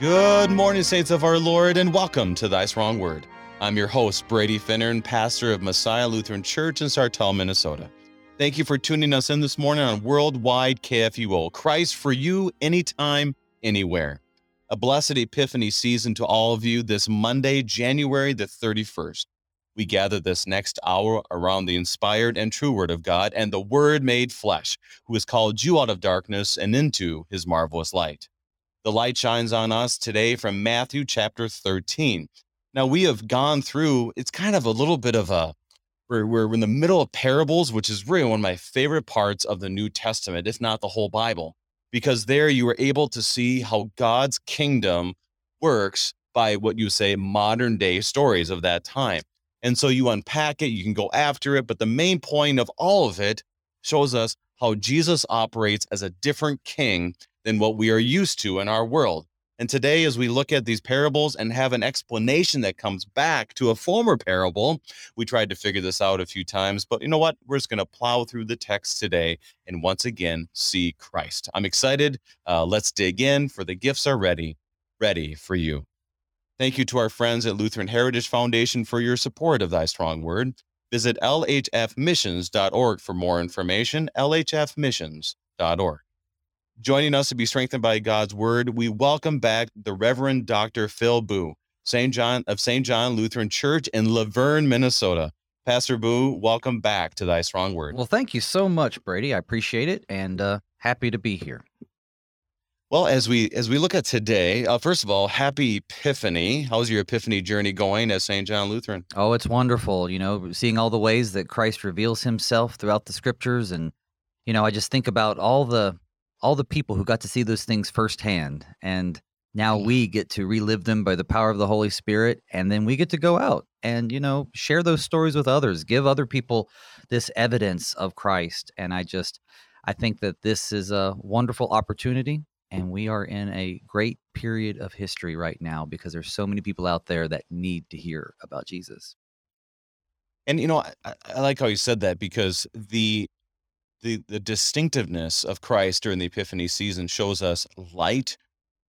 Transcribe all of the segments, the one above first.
Good morning, saints of our Lord, and welcome to Thy Strong Word. I'm your host, Brady Finnern, pastor of Messiah Lutheran Church in Sartell, Minnesota. Thank you for tuning us in this morning on Worldwide KFUO. Christ for you, anytime, anywhere. A blessed Epiphany season to all of you this Monday, January the 31st. We gather this next hour around the inspired and true Word of God and the Word made flesh, who has called you out of darkness and into his marvelous light. The light shines on us today from Matthew chapter 13. Now, we have gone through, it's kind of a little bit of a, we're, we're in the middle of parables, which is really one of my favorite parts of the New Testament, if not the whole Bible, because there you are able to see how God's kingdom works by what you say modern day stories of that time. And so you unpack it, you can go after it, but the main point of all of it shows us how Jesus operates as a different king than what we are used to in our world. And today, as we look at these parables and have an explanation that comes back to a former parable, we tried to figure this out a few times, but you know what? We're just going to plow through the text today and once again see Christ. I'm excited. Uh, let's dig in, for the gifts are ready, ready for you. Thank you to our friends at Lutheran Heritage Foundation for your support of Thy Strong Word. Visit lhfmissions.org for more information. lhfmissions.org. Joining us to be strengthened by God's word, we welcome back the Reverend Dr. Phil Boo, St. John of St. John Lutheran Church in La Vergne, Minnesota. Pastor Boo, welcome back to Thy Strong Word. Well, thank you so much, Brady. I appreciate it and uh, happy to be here. Well, as we as we look at today, uh, first of all, happy Epiphany. How's your Epiphany journey going at St. John Lutheran? Oh, it's wonderful. You know, seeing all the ways that Christ reveals Himself throughout the Scriptures, and you know, I just think about all the all the people who got to see those things firsthand and now we get to relive them by the power of the holy spirit and then we get to go out and you know share those stories with others give other people this evidence of christ and i just i think that this is a wonderful opportunity and we are in a great period of history right now because there's so many people out there that need to hear about jesus. And you know I, I like how you said that because the the the distinctiveness of Christ during the Epiphany season shows us light,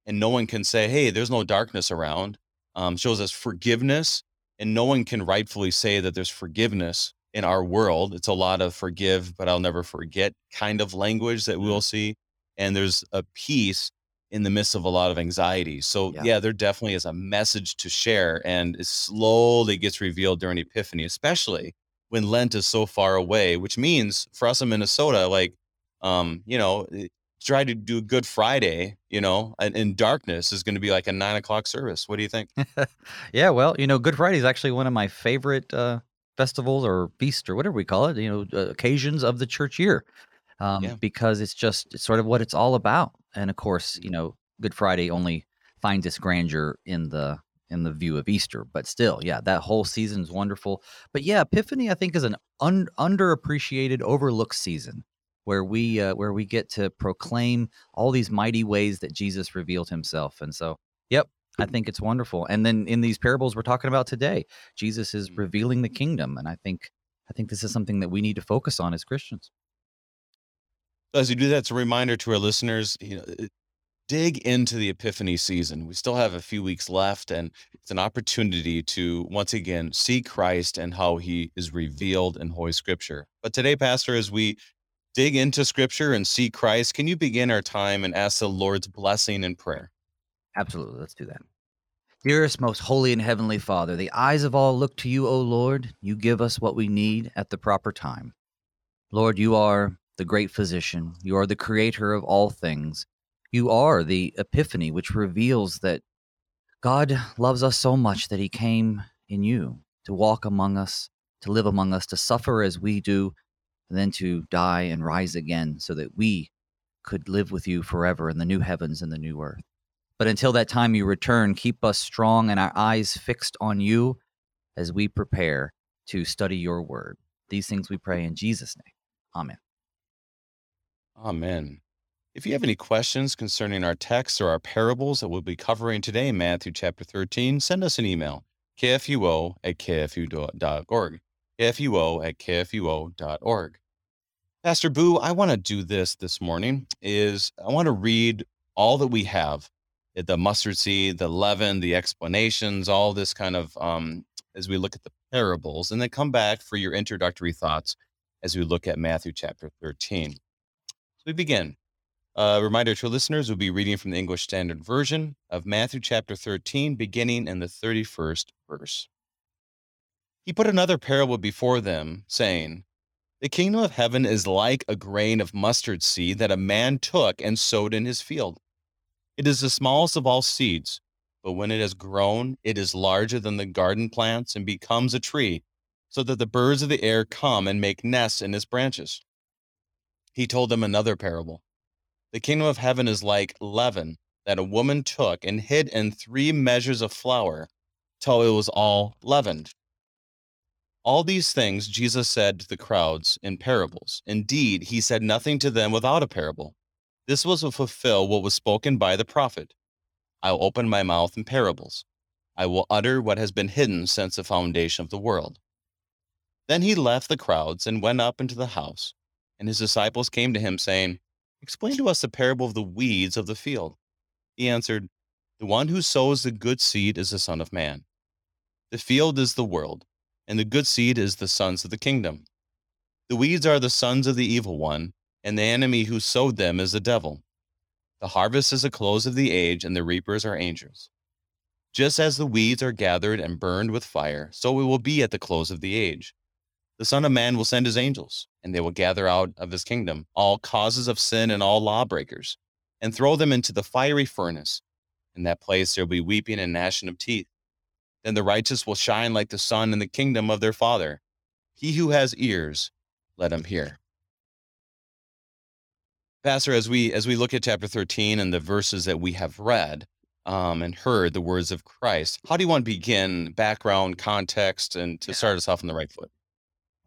and no one can say, "Hey, there's no darkness around." Um, shows us forgiveness, and no one can rightfully say that there's forgiveness in our world. It's a lot of forgive, but I'll never forget kind of language that we'll mm-hmm. see, and there's a peace in the midst of a lot of anxiety. So yeah. yeah, there definitely is a message to share, and it slowly gets revealed during Epiphany, especially when Lent is so far away, which means for us in Minnesota, like, um, you know, eh, try to do Good Friday, you know, in, in darkness is going to be like a nine o'clock service. What do you think? yeah, well, you know, Good Friday is actually one of my favorite uh, festivals or feast or whatever we call it, you know, uh, occasions of the church year, um, yeah. because it's just it's sort of what it's all about. And of course, you know, Good Friday only finds its grandeur in the in the view of Easter. But still, yeah, that whole season is wonderful. But yeah, Epiphany I think is an un- underappreciated, overlooked season where we uh, where we get to proclaim all these mighty ways that Jesus revealed Himself. And so, yep, I think it's wonderful. And then in these parables we're talking about today, Jesus is mm-hmm. revealing the kingdom, and I think I think this is something that we need to focus on as Christians. As you do that, it's a reminder to our listeners, you know, dig into the Epiphany season. We still have a few weeks left, and it's an opportunity to once again see Christ and how he is revealed in Holy Scripture. But today, Pastor, as we dig into Scripture and see Christ, can you begin our time and ask the Lord's blessing in prayer? Absolutely. Let's do that. Dearest, most holy and heavenly Father, the eyes of all look to you, O Lord. You give us what we need at the proper time. Lord, you are the great physician. You are the creator of all things. You are the epiphany, which reveals that God loves us so much that he came in you to walk among us, to live among us, to suffer as we do, and then to die and rise again so that we could live with you forever in the new heavens and the new earth. But until that time you return, keep us strong and our eyes fixed on you as we prepare to study your word. These things we pray in Jesus' name. Amen. Amen. If you have any questions concerning our text or our parables that we'll be covering today in Matthew chapter 13, send us an email, kfuo at kfu.org, kfuo at kfuo.org. Pastor Boo, I want to do this this morning is I want to read all that we have the mustard seed, the leaven, the explanations, all this kind of um, as we look at the parables, and then come back for your introductory thoughts as we look at Matthew chapter 13. So we begin. A reminder to listeners, we'll be reading from the English Standard Version of Matthew chapter 13, beginning in the 31st verse. He put another parable before them, saying, The kingdom of heaven is like a grain of mustard seed that a man took and sowed in his field. It is the smallest of all seeds, but when it has grown, it is larger than the garden plants and becomes a tree, so that the birds of the air come and make nests in its branches. He told them another parable. The kingdom of heaven is like leaven that a woman took and hid in three measures of flour till it was all leavened. All these things Jesus said to the crowds in parables. Indeed, he said nothing to them without a parable this was to fulfill what was spoken by the prophet I will open my mouth in parables. I will utter what has been hidden since the foundation of the world. Then he left the crowds and went up into the house. And his disciples came to him, saying, Explain to us the parable of the weeds of the field. He answered, The one who sows the good seed is the Son of Man. The field is the world, and the good seed is the sons of the kingdom. The weeds are the sons of the evil one and the enemy who sowed them is the devil. The harvest is the close of the age, and the reapers are angels. Just as the weeds are gathered and burned with fire, so it will be at the close of the age. The Son of Man will send his angels, and they will gather out of his kingdom all causes of sin and all lawbreakers, and throw them into the fiery furnace. In that place there will be weeping and gnashing of teeth. Then the righteous will shine like the sun in the kingdom of their Father. He who has ears, let him hear. Pastor, as we as we look at chapter 13 and the verses that we have read um, and heard the words of Christ, how do you want to begin background, context, and to start us off on the right foot?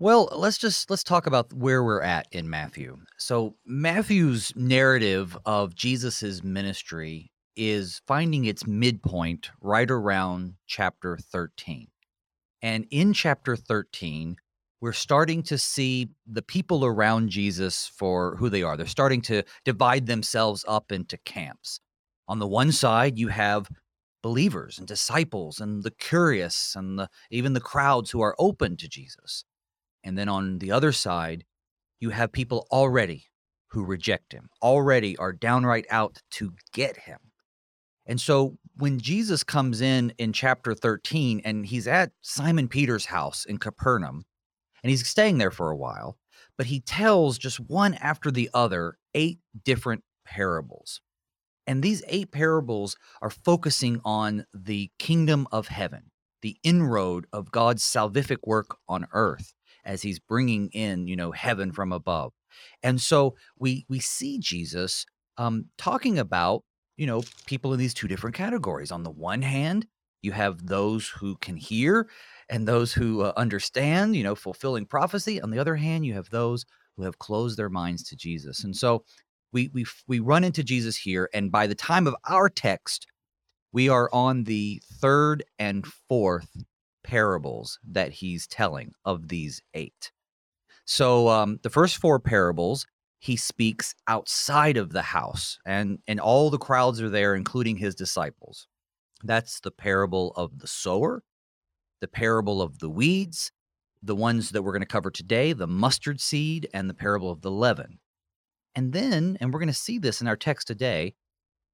Well, let's just let's talk about where we're at in Matthew. So Matthew's narrative of Jesus's ministry is finding its midpoint right around chapter 13. And in chapter 13, we're starting to see the people around Jesus for who they are. They're starting to divide themselves up into camps. On the one side, you have believers and disciples and the curious and the, even the crowds who are open to Jesus. And then on the other side, you have people already who reject him, already are downright out to get him. And so when Jesus comes in in chapter 13 and he's at Simon Peter's house in Capernaum, and he's staying there for a while, but he tells just one after the other eight different parables. And these eight parables are focusing on the kingdom of heaven, the inroad of God's salvific work on earth as he's bringing in, you know, heaven from above. And so we we see Jesus um, talking about, you know, people in these two different categories. On the one hand, you have those who can hear and those who uh, understand, you know, fulfilling prophecy. On the other hand, you have those who have closed their minds to Jesus. And so we we we run into Jesus here and by the time of our text, we are on the third and fourth parables that he's telling of these eight. So um, the first four parables he speaks outside of the house and and all the crowds are there including his disciples that's the parable of the sower the parable of the weeds, the ones that we're going to cover today, the mustard seed, and the parable of the leaven. And then, and we're going to see this in our text today,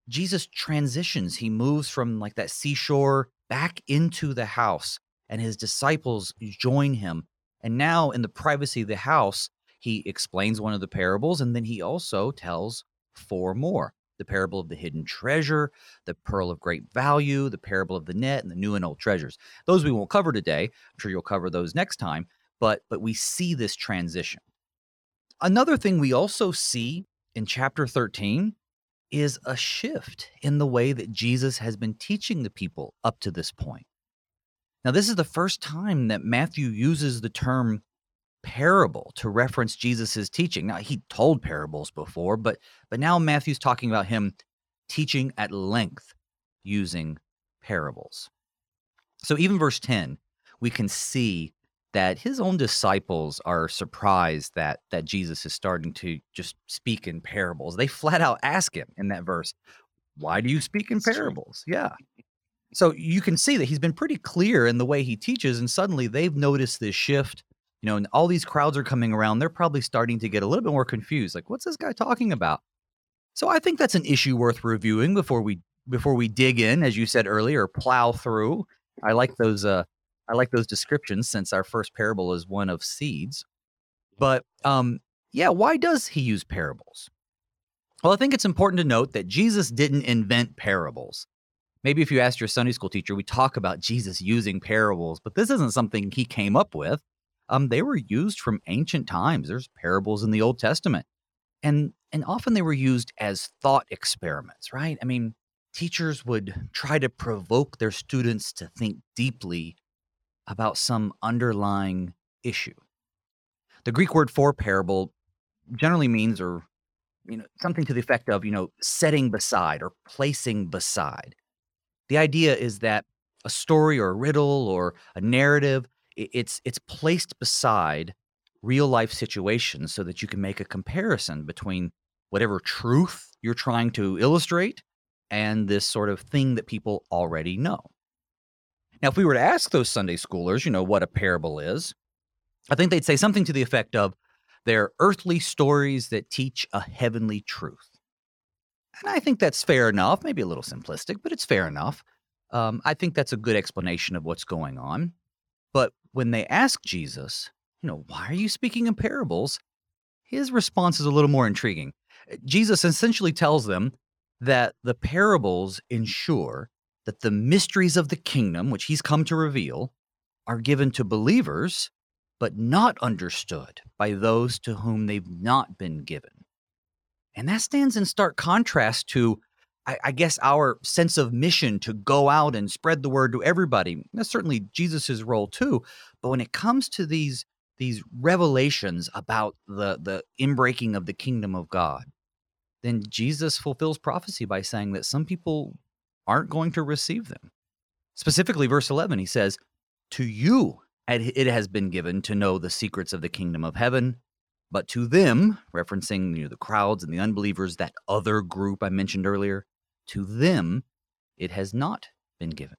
Jesus transitions. He moves from like that seashore back into the house, and his disciples join him. And now, in the privacy of the house, he explains one of the parables, and then he also tells four more the parable of the hidden treasure, the pearl of great value, the parable of the net, and the new and old treasures. Those we won't cover today. I'm sure you'll cover those next time, but but we see this transition. Another thing we also see in chapter 13 is a shift in the way that Jesus has been teaching the people up to this point. Now, this is the first time that Matthew uses the term parable to reference Jesus's teaching. Now he told parables before, but but now Matthew's talking about him teaching at length using parables. So even verse 10, we can see that his own disciples are surprised that that Jesus is starting to just speak in parables. They flat out ask him in that verse, why do you speak in parables? Yeah. So you can see that he's been pretty clear in the way he teaches, and suddenly they've noticed this shift. You know, and all these crowds are coming around. They're probably starting to get a little bit more confused. Like, what's this guy talking about? So I think that's an issue worth reviewing before we before we dig in, as you said earlier, plow through. I like those uh I like those descriptions since our first parable is one of seeds. But um yeah, why does he use parables? Well, I think it's important to note that Jesus didn't invent parables. Maybe if you asked your Sunday school teacher, we talk about Jesus using parables, but this isn't something he came up with. Um, they were used from ancient times. There's parables in the Old Testament, and and often they were used as thought experiments. Right? I mean, teachers would try to provoke their students to think deeply about some underlying issue. The Greek word for parable generally means, or you know, something to the effect of, you know, setting beside or placing beside. The idea is that a story or a riddle or a narrative, it's it's placed beside real life situations so that you can make a comparison between whatever truth you're trying to illustrate and this sort of thing that people already know. Now, if we were to ask those Sunday schoolers, you know, what a parable is, I think they'd say something to the effect of they're earthly stories that teach a heavenly truth. And I think that's fair enough, maybe a little simplistic, but it's fair enough. Um, I think that's a good explanation of what's going on. But when they ask Jesus, you know, why are you speaking in parables? His response is a little more intriguing. Uh, Jesus essentially tells them that the parables ensure that the mysteries of the kingdom, which he's come to reveal, are given to believers, but not understood by those to whom they've not been given. And that stands in stark contrast to, I, I guess, our sense of mission to go out and spread the word to everybody. That's certainly Jesus's role too. But when it comes to these these revelations about the the inbreaking of the kingdom of God, then Jesus fulfills prophecy by saying that some people aren't going to receive them. Specifically, verse 11, he says, To you it it has been given to know the secrets of the kingdom of heaven, but to them, referencing you know, the crowds and the unbelievers, that other group I mentioned earlier, to them it has not been given.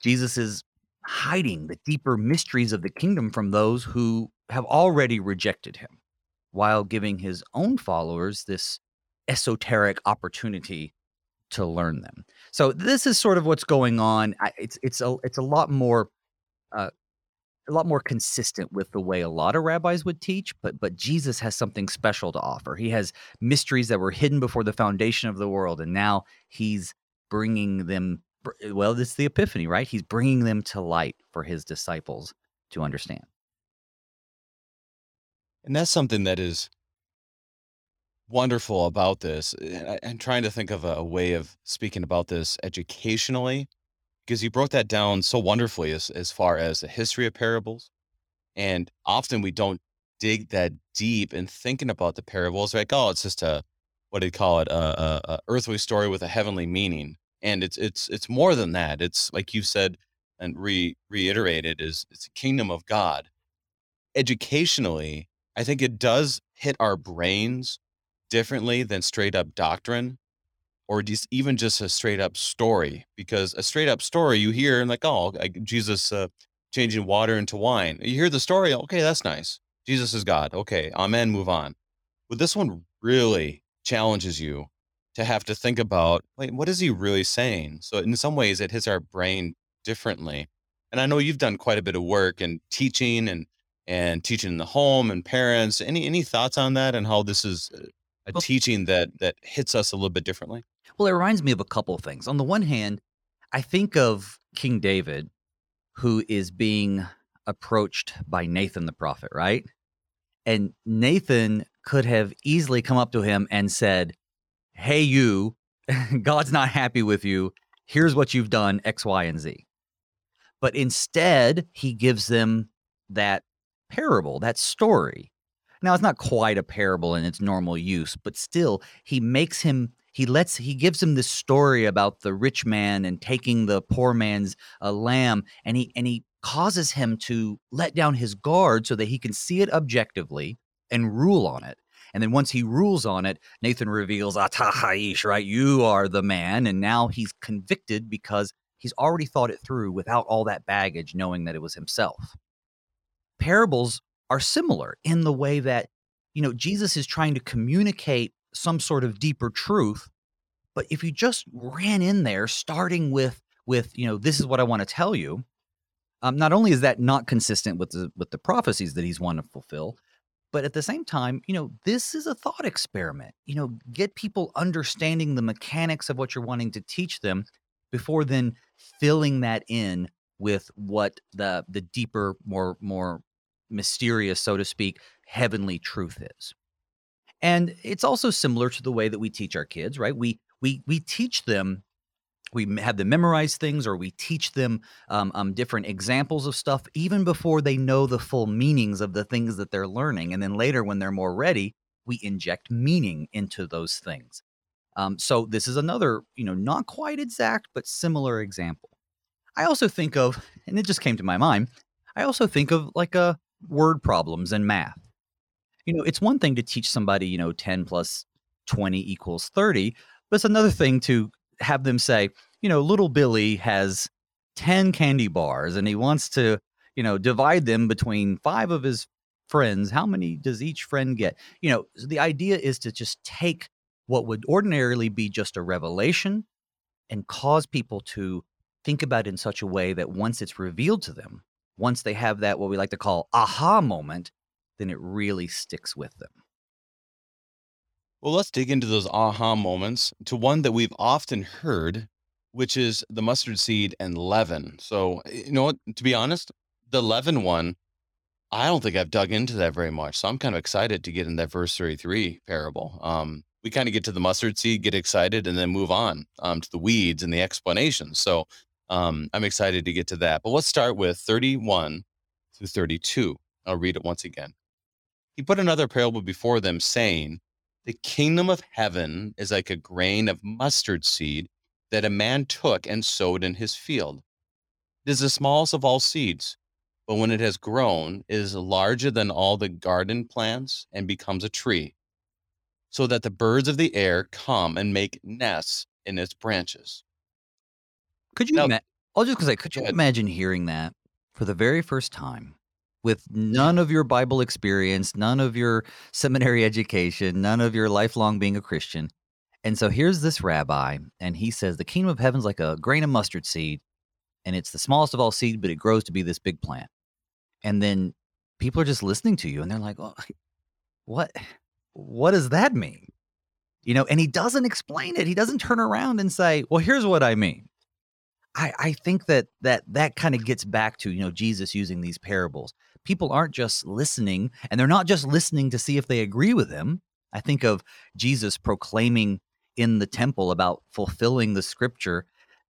Jesus is hiding the deeper mysteries of the kingdom from those who have already rejected him, while giving his own followers this esoteric opportunity to learn them. So this is sort of what's going on. It's it's a it's a lot more uh, a lot more consistent with the way a lot of rabbis would teach, but but Jesus has something special to offer. He has mysteries that were hidden before the foundation of the world, and now he's bringing them. br- eh, Well, it's the Epiphany, right? He's bringing them to light for his disciples to understand. And that's something that is wonderful about this. Eh, I'm trying to think of a way of speaking about this educationally, because you broke that down so wonderfully as, as far as the history of parables. And often we don't dig that deep in thinking about the parables. Like, oh, it's just a what do you call it? A, a, a earthly story with a heavenly meaning. And it's it's it's more than that. It's like you said and re reiterated is it's a kingdom of God. Educationally, I think it does hit our brains differently than straight up doctrine or just even just a straight up story because a straight up story you hear and like oh like jesus uh, changing water into wine. You hear the story okay that's nice. Jesus is god. Okay amen move on. But this one really challenges you to have to think about wait what is he really saying? So in some ways it hits our brain differently and i know you've done quite a bit of work and teaching and and teaching in the home and parents. Any any thoughts on that and how this is uh, a teaching that that hits us a little bit differently Well, it reminds me of a couple of things. On the one hand, I think of King David, who is being approached by Nathan the prophet, right? And Nathan could have easily come up to him and said, Hey, you, God's not happy with you. Here's what you've done, X, Y, and Z. But instead, he gives them that parable, that story. Now, it's not quite a parable in its normal use, but still, he makes him he lets he gives him this story about the rich man and taking the poor man's uh, lamb and he and he causes him to let down his guard so that he can see it objectively and rule on it And then once he rules on it, Nathan reveals, Atah Haish, right? You are the man. And now he's convicted because he's already thought it through without all that baggage, knowing that it was himself. Parables are similar in the way that, you know, Jesus is trying to communicate some sort of deeper truth. But if you just ran in there starting with, with, you know, this is what I want to tell you, um, not only is that not consistent with the with the prophecies that he's wanting to fulfill, but at the same time, you know, this is a thought experiment. You know, get people understanding the mechanics of what you're wanting to teach them before then filling that in with what the the deeper, more more mysterious, so to speak, heavenly truth is. And it's also similar to the way that we teach our kids, right? We we we teach them we have them memorize things or we teach them um, um, different examples of stuff even before they know the full meanings of the things that they're learning and then later when they're more ready we inject meaning into those things um, so this is another you know not quite exact but similar example i also think of and it just came to my mind i also think of like a word problems in math you know it's one thing to teach somebody you know 10 plus 20 equals 30 but it's another thing to have them say, you know, little Billy has 10 candy bars and he wants to, you know, divide them between five of his friends. How many does each friend get? You know, so the idea is to just take what would ordinarily be just a revelation and cause people to think about it in such a way that once it's revealed to them, once they have that, what we like to call aha moment, then it really sticks with them. Well, let's dig into those aha moments to one that we've often heard, which is the mustard seed and leaven. So, you know what? To be honest, the leaven one, I don't think I've dug into that very much. So I'm kind of excited to get in that verse 33 parable. Um, we kind of get to the mustard seed, get excited, and then move on um, to the weeds and the explanations. So um, I'm excited to get to that. But let's start with 31 through 32. I'll read it once again. He put another parable before them, saying, the kingdom of heaven is like a grain of mustard seed that a man took and sowed in his field. It is the smallest of all seeds, but when it has grown, it is larger than all the garden plants and becomes a tree, so that the birds of the air come and make nests in its branches. Could you? I'll just say, could you imagine hearing that for the very first time? with none of your Bible experience, none of your seminary education, none of your lifelong being a Christian. And so here's this rabbi, and he says the kingdom of heaven's like a grain of mustard seed, and it's the smallest of all seed, but it grows to be this big plant. And then people are just listening to you, and they're like, "Oh, what? What does that mean?" You know, and he doesn't explain it. He doesn't turn around and say, "Well, here's what I mean." I, I think that that that kind of gets back to you know Jesus using these parables people aren't just listening and they're not just listening to see if they agree with him. I think of Jesus proclaiming in the temple about fulfilling the scripture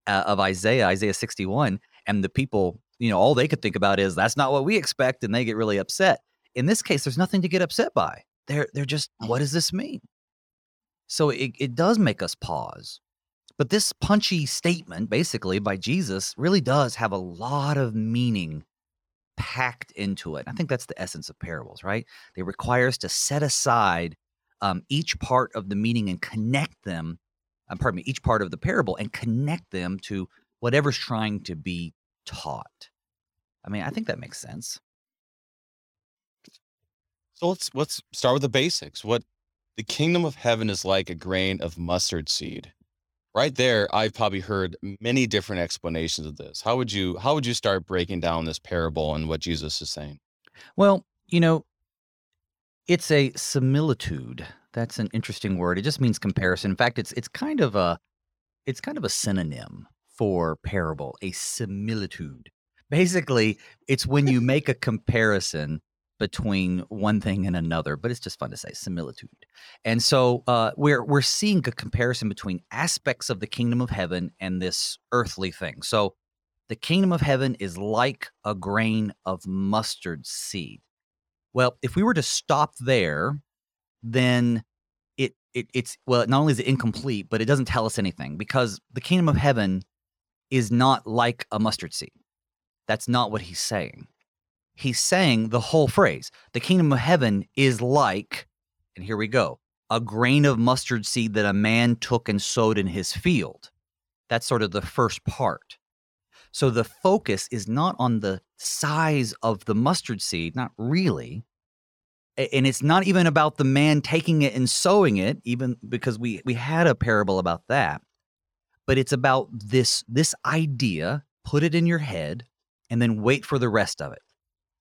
uh, of Isaiah, Isaiah 61, and the people, you know, all they could think about is that's not what we expect and they get really upset. In this case there's nothing to get upset by. They're they're just what does this mean? So it it does make us pause. But this punchy statement basically by Jesus really does have a lot of meaning packed into it. I think that's the essence of parables, right? They require us to set aside um, each part of the meaning and connect them, um, pardon me, each part of the parable and connect them to whatever's trying to be taught. I mean, I think that makes sense. So let's let's start with the basics. What the kingdom of heaven is like a grain of mustard seed right there i've probably heard many different explanations of this. How would you how would you start breaking down this parable and what jesus is saying? Well you know it's a similitude. That's an interesting word. It just means comparison. In fact it's it's kind of a it's kind of a synonym for parable a similitude. Basically it's when you make a comparison between one thing and another, but it's just fun to say similitude. And so uh, we're we're seeing a comparison between aspects of the kingdom of heaven and this earthly thing. So the kingdom of heaven is like a grain of mustard seed. Well, if we were to stop there, then it, it it's well, not only is it incomplete, but it doesn't tell us anything because the kingdom of heaven is not like a mustard seed. That's not what he's saying he's saying the whole phrase the kingdom of heaven is like and here we go a grain of mustard seed that a man took and sowed in his field. That's sort of the first part. So the focus is not on the size of the mustard seed, not really. And it's not even about the man taking it and sowing it, even because we we had a parable about that. But it's about this this idea, put it in your head, and then wait for the rest of it.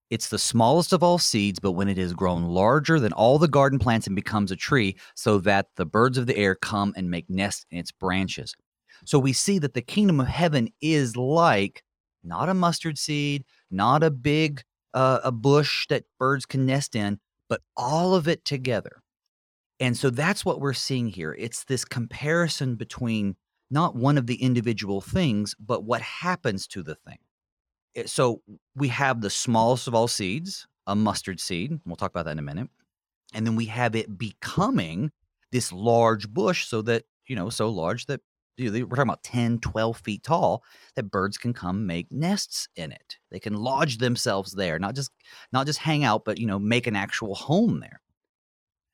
It's the smallest of all seeds, but when it has grown larger than all the garden plants and becomes a tree, so that the birds of the air come and make nests in its branches. So we see that the kingdom of heaven is like not a mustard seed, not a big uh, a bush that birds can nest in, but all of it together. And so that's what we're seeing here. It's this comparison between not one of the individual things, but what happens to the thing. Eh, so we have the smallest of all seeds, a mustard seed. We'll talk about that in a minute. And then we have it becoming this large bush so that, you know, so large that you know, we're talking about 10, 12 feet tall that birds can come make nests in it. They can lodge themselves there, not just not just hang out, but you know, make an actual home there.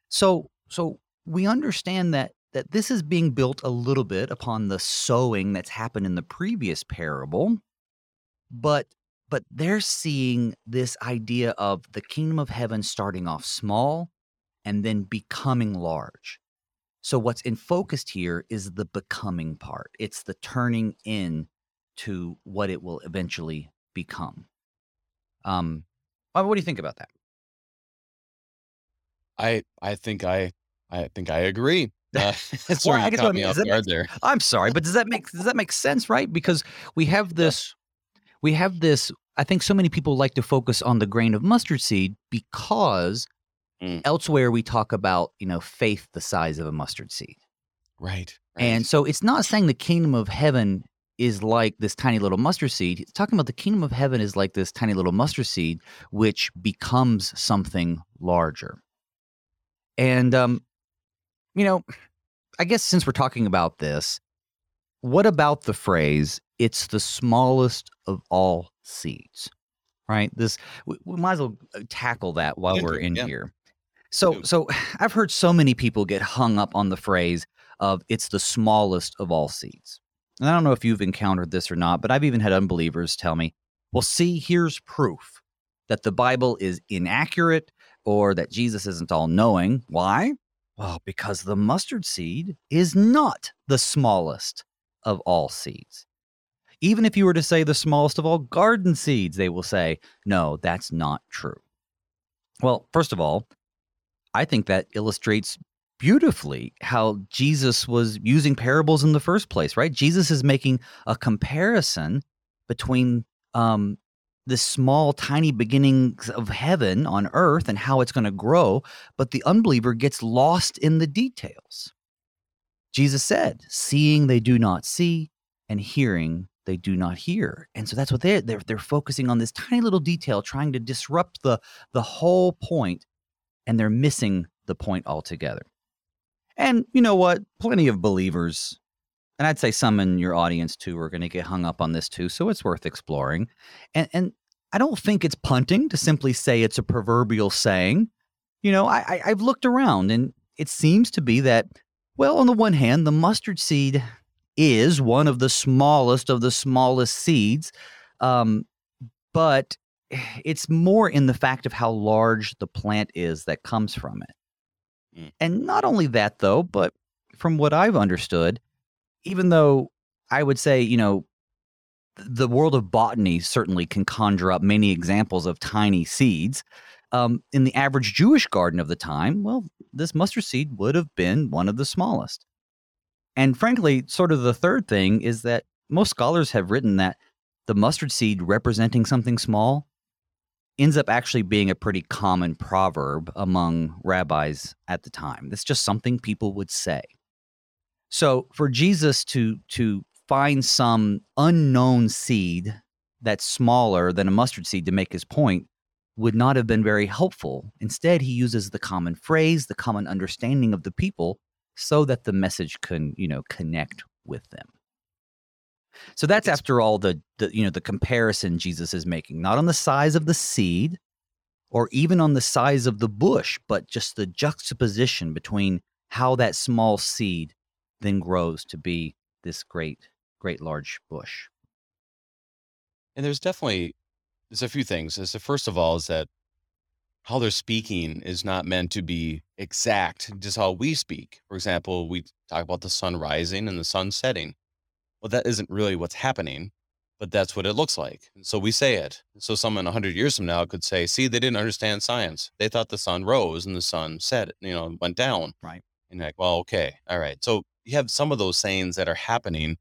So so we understand that that this is being built a little bit upon the sowing that's happened in the previous parable but but they're seeing this idea of the kingdom of heaven starting off small and then becoming large. So what's in focused here is the becoming part. It's the turning in to what it will eventually become. Um, what do you think about that? I I think I I think I agree. Uh, well, I guess me off guard there. I'm sorry, but does that make does that make sense, right? Because we have this we have this i think so many people like to focus on the grain of mustard seed because mm. elsewhere we talk about you know faith the size of a mustard seed. Right, right. And so it's not saying the kingdom of heaven is like this tiny little mustard seed. It's talking about the kingdom of heaven is like this tiny little mustard seed which becomes something larger. And um you know i guess since we're talking about this what about the phrase it's the smallest of all seeds right? This we, we might as well uh, tackle that while we're in yeah. here. So so i've heard so many people get hung up on the phrase of it's the smallest of all seeds. And i don't know if you've encountered this or not but i've even had unbelievers tell me well see here's proof that the bible is inaccurate or that jesus isn't all knowing why? Well because the mustard seed is not the smallest of all seeds even if you were to say the smallest of all garden seeds, they will say, no, that's not true. Well, first of all, I think that illustrates beautifully how Jesus was using parables in the first place, right? Jesus is making a comparison between um, the small, tiny beginnings of heaven on earth and how it's going to grow, but the unbeliever gets lost in the details. Jesus said, Seeing they do not see, and hearing they do not hear. And so that's what they're, they're they're focusing on this tiny little detail, trying to disrupt the the whole point, and they're missing the point altogether. And you know what? Plenty of believers, and I'd say some in your audience too, are going to get hung up on this too. So it's worth exploring. And and I don't think it's punting to simply say it's a proverbial saying. You know, I, I I've looked around, and it seems to be that. Well, on the one hand, the mustard seed is one of the smallest of the smallest seeds. Um, but it's more in the fact of how large the plant is that comes from it. Mm. And not only that, though, but from what I've understood, even though I would say, you know, the world of botany certainly can conjure up many examples of tiny seeds. Um, in the average Jewish garden of the time, well, this mustard seed would have been one of the smallest. And frankly, sort of the third thing is that most scholars have written that the mustard seed representing something small ends up actually being a pretty common proverb among rabbis at the time. That's just something people would say. So for Jesus to to find some unknown seed that's smaller than a mustard seed to make his point would not have been very helpful. Instead, he uses the common phrase, the common understanding of the people so that the message can, you know, connect with them. So that's after all the, the you know the comparison Jesus is making, not on the size of the seed or even on the size of the bush, but just the juxtaposition between how that small seed then grows to be this great, great large bush. And there's definitely there's a few things. The first of all is that how they're speaking is not meant to be exact, just how we speak. For example, we talk about the sun rising and the sun setting. Well, that isn't really what's happening but that's what it looks like. So we say it. So someone 100 years from now could say, see, they didn't understand science. They thought the sun rose and the sun set, you know, went down. Right. And like, well, okay. All right. So you have some of those sayings that are happening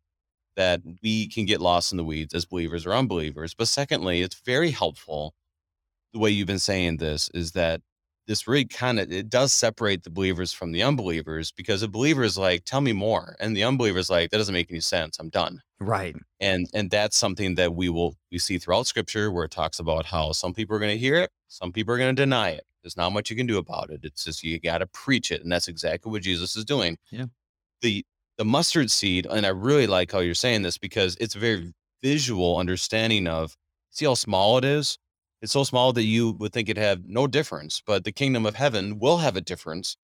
that we can get lost in the weeds as believers or unbelievers. But secondly, it's very helpful. The way you've been saying this is that this really kind of it does separate the believers from the unbelievers because the believer is like, tell me more. And the unbeliever is like, that doesn't make any sense. I'm done. Right. And and that's something that we will we see throughout scripture where it talks about how some people are going to hear it, some people are going to deny it. There's not much you can do about it. It's just you got to preach it. And that's exactly what Jesus is doing. Yeah. The the mustard seed, and I really like how you're saying this because it's a very visual understanding of see how small it is it's so small that you would think it had no difference, but the kingdom of heaven will have a difference.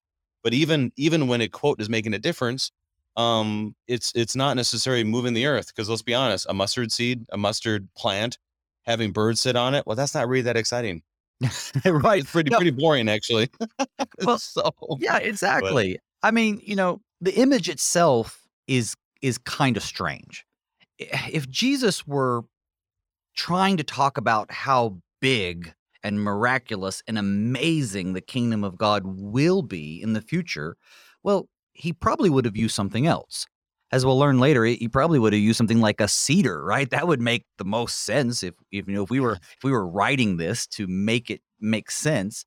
But even even when a quote is making a difference, um, it's it's not necessarily moving the earth because let's be honest, a mustard seed, a mustard plant, having birds sit on it, well, that's not really that exciting. right. It's pretty no. pretty boring actually. well, so yeah, exactly. But, I mean, you know, the image itself is is kind of strange. If Jesus were trying to talk about how big and miraculous and amazing the kingdom of God will be in the future, well, he probably would have used something else. As we'll learn later, he probably would have used something like a cedar, right? That would make the most sense if, if you know if we were if we were writing this to make it make sense.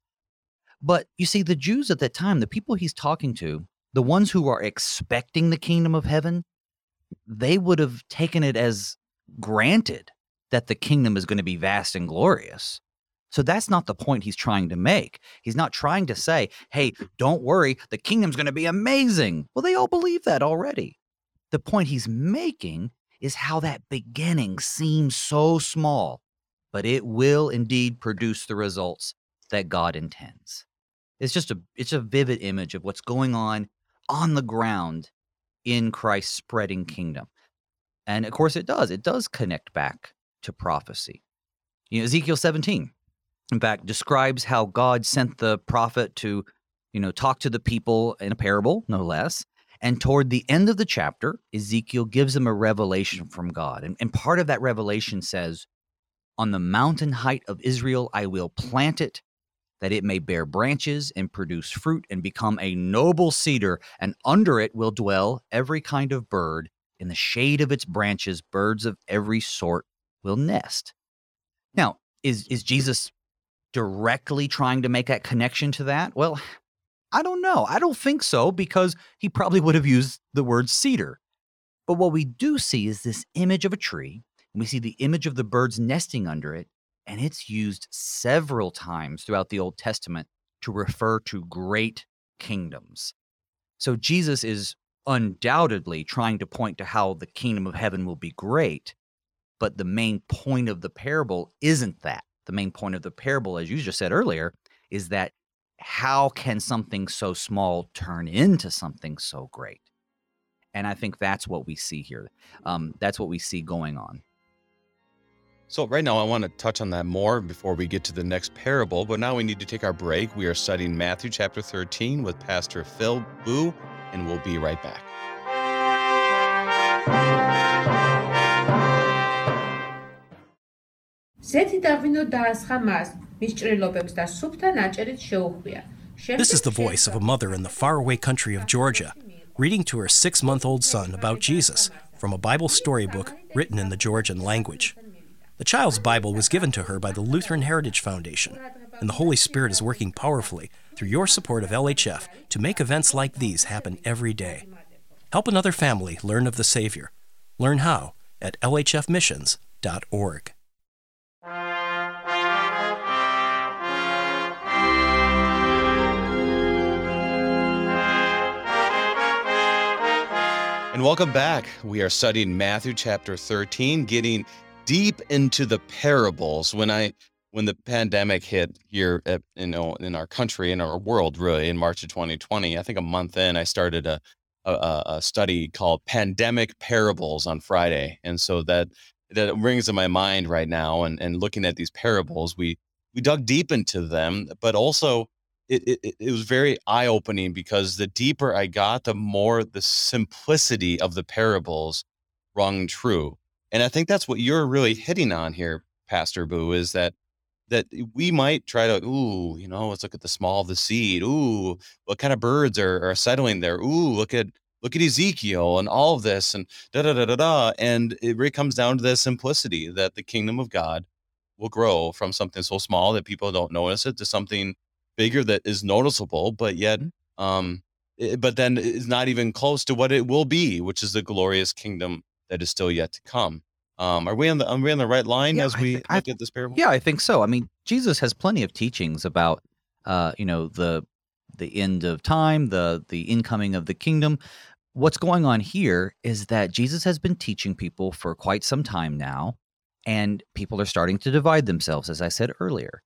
But you see, the Jews at that time, the people he's talking to, the ones who are expecting the kingdom of heaven, they would have taken it as granted that the kingdom is going to be vast and glorious. So that's not the point he's trying to make. He's not trying to say, hey, don't worry, the kingdom's going to be amazing. Well, they all believe that already. The point he's making is how that beginning seems so small, but it will indeed produce the results that God intends. It's just a it's a vivid image of what's going on on the ground in Christ's spreading kingdom. And of course it does. It does connect back to prophecy. You know, Ezekiel 17, in fact, describes how God sent the prophet to, you know, talk to the people in a parable, no less. And toward the end of the chapter, Ezekiel gives them a revelation from God. And, and part of that revelation says, On the mountain height of Israel, I will plant it, that it may bear branches and produce fruit and become a noble cedar, and under it will dwell every kind of bird. In the shade of its branches, birds of every sort will nest. Now, is is Jesus directly trying to make that connection to that? Well, I don't know. I don't think so because he probably would have used the word cedar. But what we do see is this image of a tree, and we see the image of the birds nesting under it, and it's used several times throughout the Old Testament to refer to great kingdoms. So Jesus is undoubtedly trying to point to how the kingdom of heaven will be great, but the main point of the parable isn't that. The main point of the parable, as you just said earlier, is that how can something so small turn into something so great? And I think that's what we see here. Um, that's what we see going on. So, right now, I want to touch on that more before we get to the next parable. But now we need to take our break. We are studying Matthew chapter 13 with Pastor Phil Boo, and we'll be right back. ზეთი და ღვინო დაასხა მას, მის ჭრილობებს და სუფთა ნაჭერით შეუხვია. This is the voice of a mother in the faraway country of Georgia, reading to her six month old son about Jesus from a Bible storybook written in the Georgian language. The child's Bible was given to her by the Lutheran Heritage Foundation, and the Holy Spirit is working powerfully through your support of LHF to make events like these happen every day. Help another family learn of the Savior. Learn how at lhfmissions.org. And welcome back. We are studying Matthew chapter 13, getting deep into the parables. When I when the pandemic hit here, at, you know, in our country, in our world, really, in March of 2020, I think a month in, I started a a, a study called Pandemic Parables on Friday, and so that that rings in my mind right now. And and looking at these parables, we we dug deep into them, but also it, it, it was very eye opening because the deeper I got, the more the simplicity of the parables rung true. And I think that's what you're really hitting on here, Pastor Boo, is that that we might try to, ooh, you know, let's look at the small of the seed. Ooh, what kind of birds are, are settling there? Ooh, look at look at Ezekiel and all of this and da da da da da. And it really comes down to the simplicity that the kingdom of God will grow from something so small that people don't notice it to something bigger that is noticeable, but yet, mm-hmm. um, it, but then is not even close to what it will be, which is the glorious kingdom that is still yet to come. Um, are we on the are we on the right line yeah, as we th- look at this parable? Yeah, I think so. I mean, Jesus has plenty of teachings about, uh, you know, the the end of time, the the incoming of the kingdom. What's going on here is that Jesus has been teaching people for quite some time now, and people are starting to divide themselves, as I said earlier.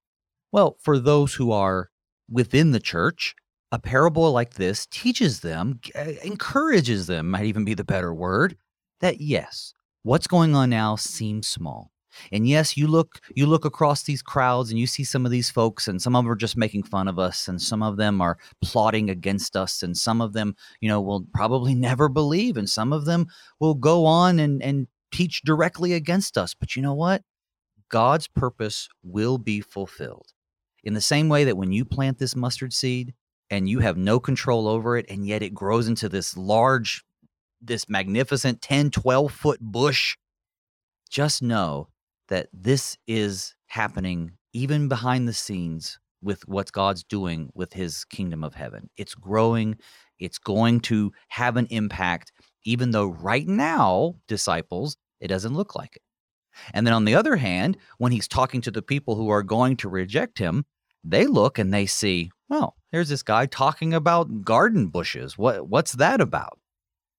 Well, for those who are within the church, a parable like this teaches them, encourages them, might even be the better word, that yes, what's going on now seems small. And yes, you look you look across these crowds and you see some of these folks and some of them are just making fun of us and some of them are plotting against us and some of them, you know, will probably never believe and some of them will go on and and teach directly against us. But you know what? God's purpose will be fulfilled. In the same way that when you plant this mustard seed and you have no control over it, and yet it grows into this large, this magnificent 10, 12 foot bush, just know that this is happening even behind the scenes with what God's doing with his kingdom of heaven. It's growing, it's going to have an impact, even though right now, disciples, it doesn't look like it. And then on the other hand, when he's talking to the people who are going to reject him, they look and they see, well, here's this guy talking about garden bushes. What what's that about?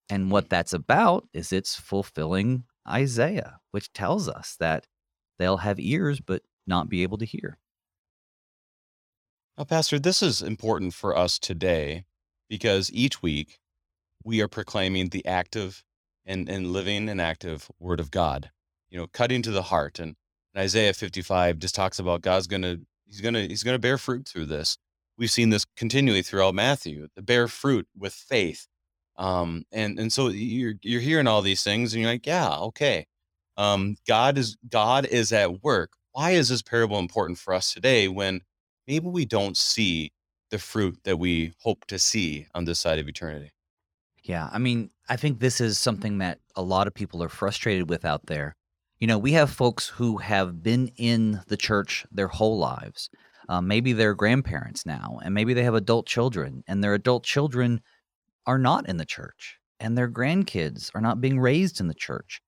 And what that's about is it's fulfilling Isaiah, which tells us that they'll have ears but not be able to hear. Now, Pastor, this is important for us today because each week we are proclaiming the active and, and living and active word of God, you know, cutting to the heart. And, Isaiah 55 just talks about God's going to He's gonna he's gonna bear fruit through this. We've seen this continually throughout Matthew. The bear fruit with faith, um, and and so you're you're hearing all these things, and you're like, yeah, okay. Um, God is God is at work. Why is this parable important for us today when maybe we don't see the fruit that we hope to see on this side of eternity? Yeah, I mean, I think this is something that a lot of people are frustrated with out there you know, we have folks who have been in the church their whole lives. Um, maybe they're grandparents now, and maybe they have adult children, and their adult children are not in the church, and their grandkids are not being raised in the church.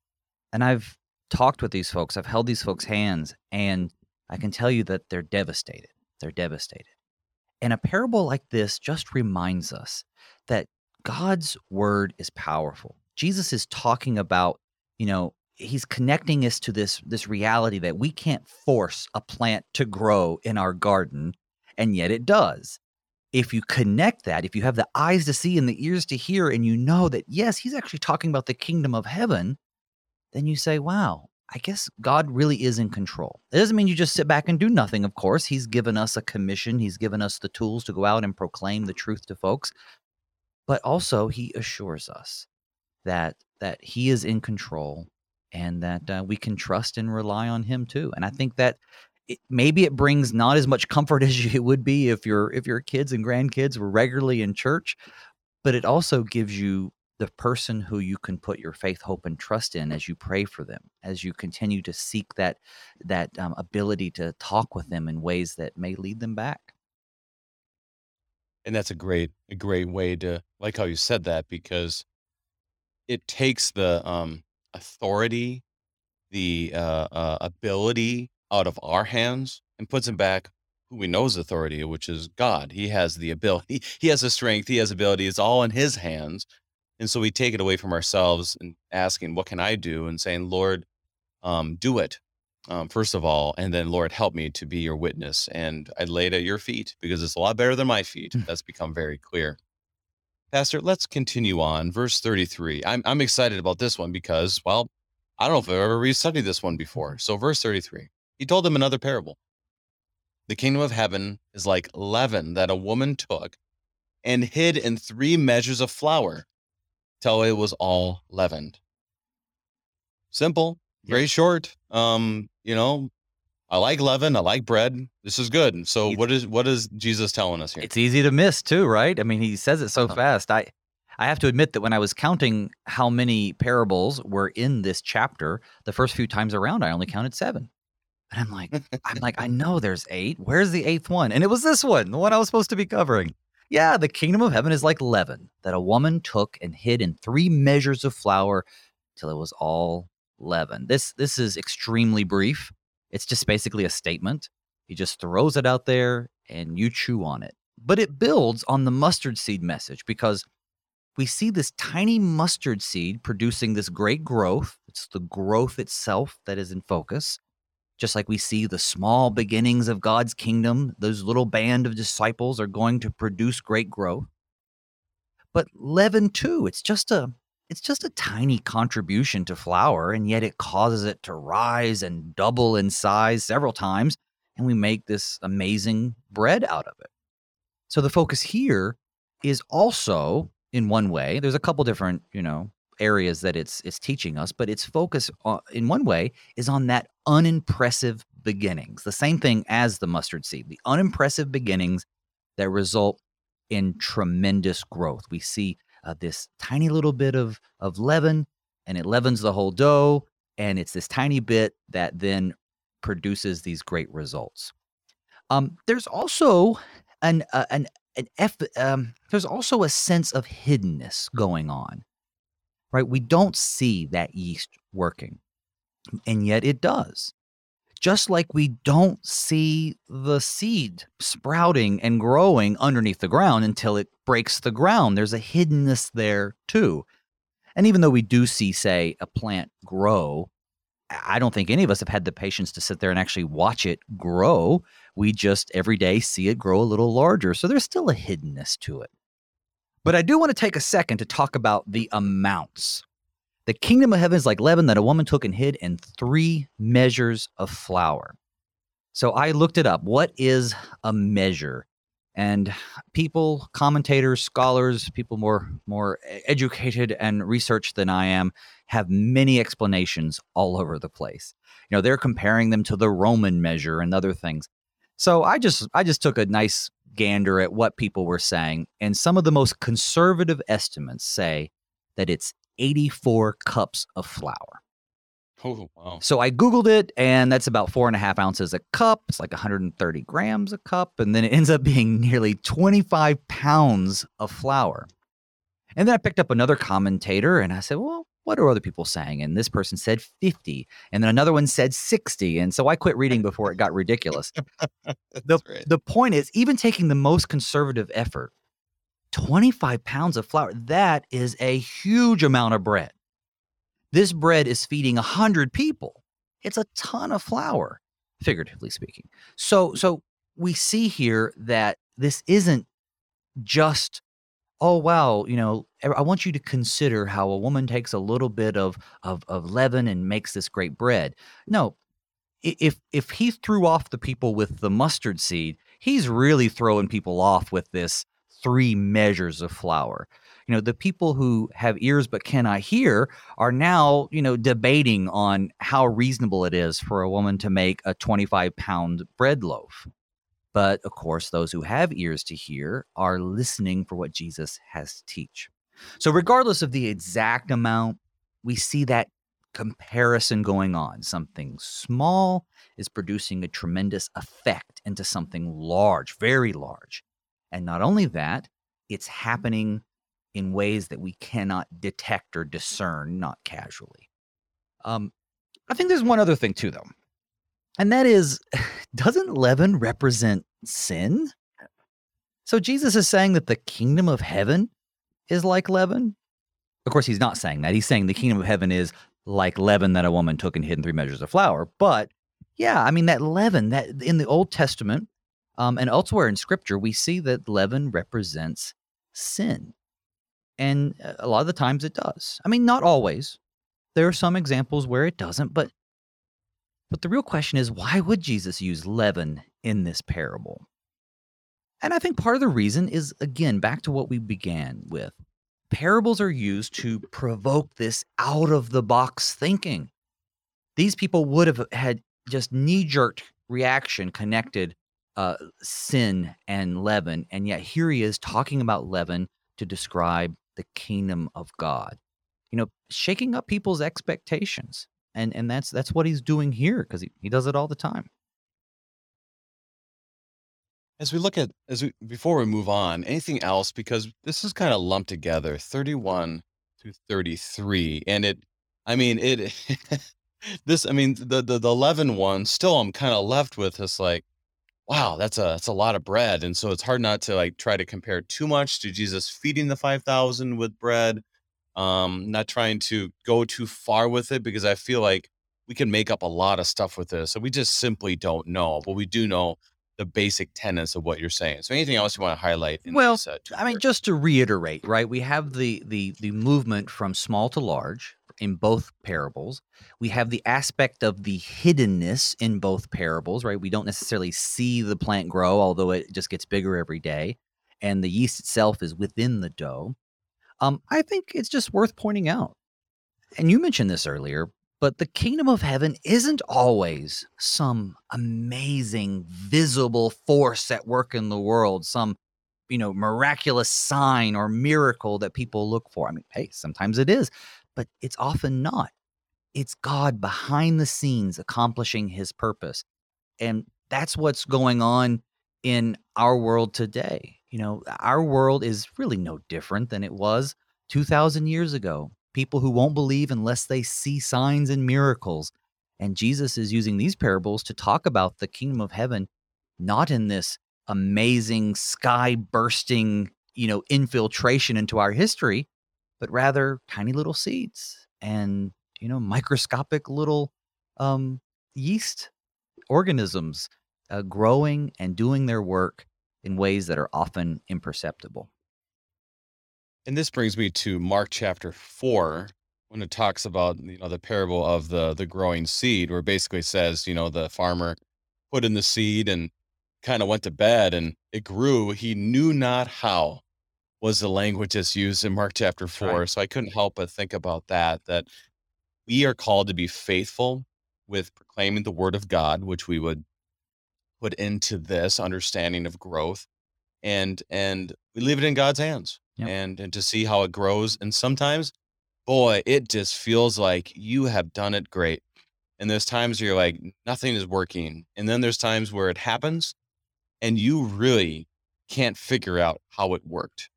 And I've talked with these folks, I've held these folks' hands, and I can tell you that they're devastated. They're devastated. And a parable like this just reminds us that God's word is powerful. Jesus is talking about, you know, he's connecting us to this this reality that we can't force a plant to grow in our garden and yet it does if you connect that if you have the eyes to see and the ears to hear and you know that yes he's actually talking about the kingdom of heaven then you say wow i guess god really is in control. It doesn't mean you just sit back and do nothing of course. He's given us a commission. He's given us the tools to go out and proclaim the truth to folks. But also he assures us that that he is in control and that uh, we can trust and rely on him too. And I think that it, maybe it brings not as much comfort as it would be if your if your kids and grandkids were regularly in church, but it also gives you the person who you can put your faith, hope, and trust in as you pray for them, as you continue to seek that that um, ability to talk with them in ways that may lead them back. And that's a great a great way to like how you said that because it takes the um authority, the uh, uh, ability out of our hands and puts him back who we know is authority, which is God. He has the ability, he has the strength, he has ability. It's all in his hands. And so we take it away from ourselves and asking, what can I do? And saying, Lord, um, do it. um, first of all, and then Lord, help me to be your witness. And I lay it at your feet because it's a lot better than my feet. Mm. That's become very clear. Pastor, let's continue on. Verse 33. I'm, I'm excited about this one because, well, I don't know if I've ever restudied this one before. So, verse 33, he told them another parable. The kingdom of heaven is like leaven that a woman took and hid in three measures of flour till it was all leavened. Simple, very short. Um, you know, I like leaven, I like bread. This is good. So what is what is Jesus telling us here? It's easy to miss too, right? I mean, he says it so Huh. fast. I I have to admit that when I was counting how many parables were in this chapter, the first few times around I only counted 7. And I'm like I'm like I know there's 8. Where's the 8th one? And it was this one, the one I was supposed to be covering. Yeah, the kingdom of heaven is like leaven that a woman took and hid in 3 measures of flour till it was all leaven. This this is extremely brief. It's just basically a statement. He just throws it out there and you chew on it. But it builds on the mustard seed message because we see this tiny mustard seed producing this great growth. It's the growth itself that is in focus. Just like we see the small beginnings of God's kingdom, those little band of disciples are going to produce great growth. But leaven too, it's just a it's just a tiny contribution to flour and yet it causes it to rise and double in size several times and we make this amazing bread out of it. So the focus here is also in one way. There's a couple different, you know, areas that it's it's teaching us, but its focus on, in one way is on that unimpressive beginnings. The same thing as the mustard seed, the unimpressive beginnings that result in tremendous growth. We see uh, this tiny little bit of of leaven, and it leavens the whole dough, and it's this tiny bit that then produces these great results. Um, there's also an uh, an an F, um, there's also a sense of hiddenness going on, right? We don't see that yeast working, and yet it does. Just like we don't see the seed sprouting and growing underneath the ground until it breaks the ground. There's a hiddenness there too. And even though we do see, say, a plant grow, I don't think any of us have had the patience to sit there and actually watch it grow. We just every day see it grow a little larger. So there's still a hiddenness to it. But I do want to take a second to talk about the amounts. The kingdom of heaven is like leaven that a woman took and hid in three measures of flour. So I looked it up. What is a measure? And people, commentators, scholars, people more more educated and researched than I am have many explanations all over the place. You know, they're comparing them to the Roman measure and other things. So I just I just took a nice gander at what people were saying, and some of the most conservative estimates say that it's 84 cups of flour. Oh, wow. So I Googled it, and that's about four and a half ounces a cup. It's like 130 grams a cup. And then it ends up being nearly 25 pounds of flour. And then I picked up another commentator and I said, well, what are other people saying? And this person said 50. And then another one said 60. And so I quit reading before it got ridiculous. the, right. the point is, even taking the most conservative effort, 25 pounds of flour, that is a huge amount of bread. This bread is feeding 100 people. It's a ton of flour, figuratively speaking. So, so we see here that this isn't just, oh, wow, you know, I I want you to consider how a woman takes a little bit of, of, of leaven and makes this great bread. No, if if he threw off the people with the mustard seed, he's really throwing people off with this three measures of flour. You know, the people who have ears but cannot hear are now, you know, debating on how reasonable it is for a woman to make a 25 pound bread loaf. But of course, those who have ears to hear are listening for what Jesus has to teach. So, regardless of the exact amount, we see that comparison going on. Something small is producing a tremendous effect into something large, very large. And not only that, it's happening in ways that we cannot detect or discern, not casually. Um, I think there's one other thing too, though, and that is doesn't leaven represent sin? So Jesus is saying that the kingdom of heaven is like leaven. Of course, he's not saying that. He's saying the kingdom of heaven is like leaven that a woman took and hid in three measures of flour. But Yeah, I mean that leaven that in the Old Testament um, and elsewhere in Scripture, we see that leaven represents sin, and uh, a lot of the times it does. I mean, not always. There are some examples where it doesn't, but but the real question is, why would Jesus use leaven in this parable? And I think part of the reason is again back to what we began with. Parables are used to provoke this out of the box thinking. These people would have had just knee jerk reaction connected uh, sin and leaven. And yet here he is talking about leaven to describe the kingdom of God. You know, shaking up people's expectations. And and that's that's what he's doing here because he, he does it all the time. As we look at as we before we move on, anything else because this is kind of lumped together, 31 to 33 and it I mean it this I mean the the, the 11 one still I'm kind of left with this like wow, that's a that's a lot of bread and so it's hard not to like try to compare too much to Jesus feeding the 5000 with bread. Um not trying to go too far with it because I feel like we can make up a lot of stuff with this. So we just simply don't know, but we do know the basic tenets of what you're saying. So anything else you want to highlight? well, this, uh, I mean, just to reiterate, right? We have the the the movement from small to large in both parables. We have the aspect of the hiddenness in both parables, right? We don't necessarily see the plant grow, although it just gets bigger every day, and the yeast itself is within the dough. Um, I think it's just worth pointing out, and you mentioned this earlier, but the kingdom of heaven isn't always some amazing visible force at work in the world, some you know miraculous sign or miracle that people look for. I mean, hey, sometimes it is, but it's often not. It's God behind the scenes accomplishing his purpose. And that's what's going on in our world today. You know, our world is really no different than it was 2000 years ago people who won't believe unless they see signs and miracles. And Jesus is using these parables to talk about the kingdom of heaven, not in this amazing sky bursting, you know, infiltration into our history, but rather tiny little seeds and, you know, microscopic little um, yeast organisms uh, growing and doing their work in ways that are often imperceptible. And this brings me to Mark chapter 4 when it talks about you know the parable of the the growing seed where it basically says, you know, the farmer put in the seed and kind of went to bed and it grew, he knew not how was the language that's used in Mark chapter 4. Right. So I couldn't help but think about that that we are called to be faithful with proclaiming the word of God, which we would put into this understanding of growth and and we leave it in God's hands yep. and and to see how it grows. And sometimes, boy, it just feels like you have done it great. And there's times you're like nothing is working, and then there's times where it happens, and you really can't figure out how it worked,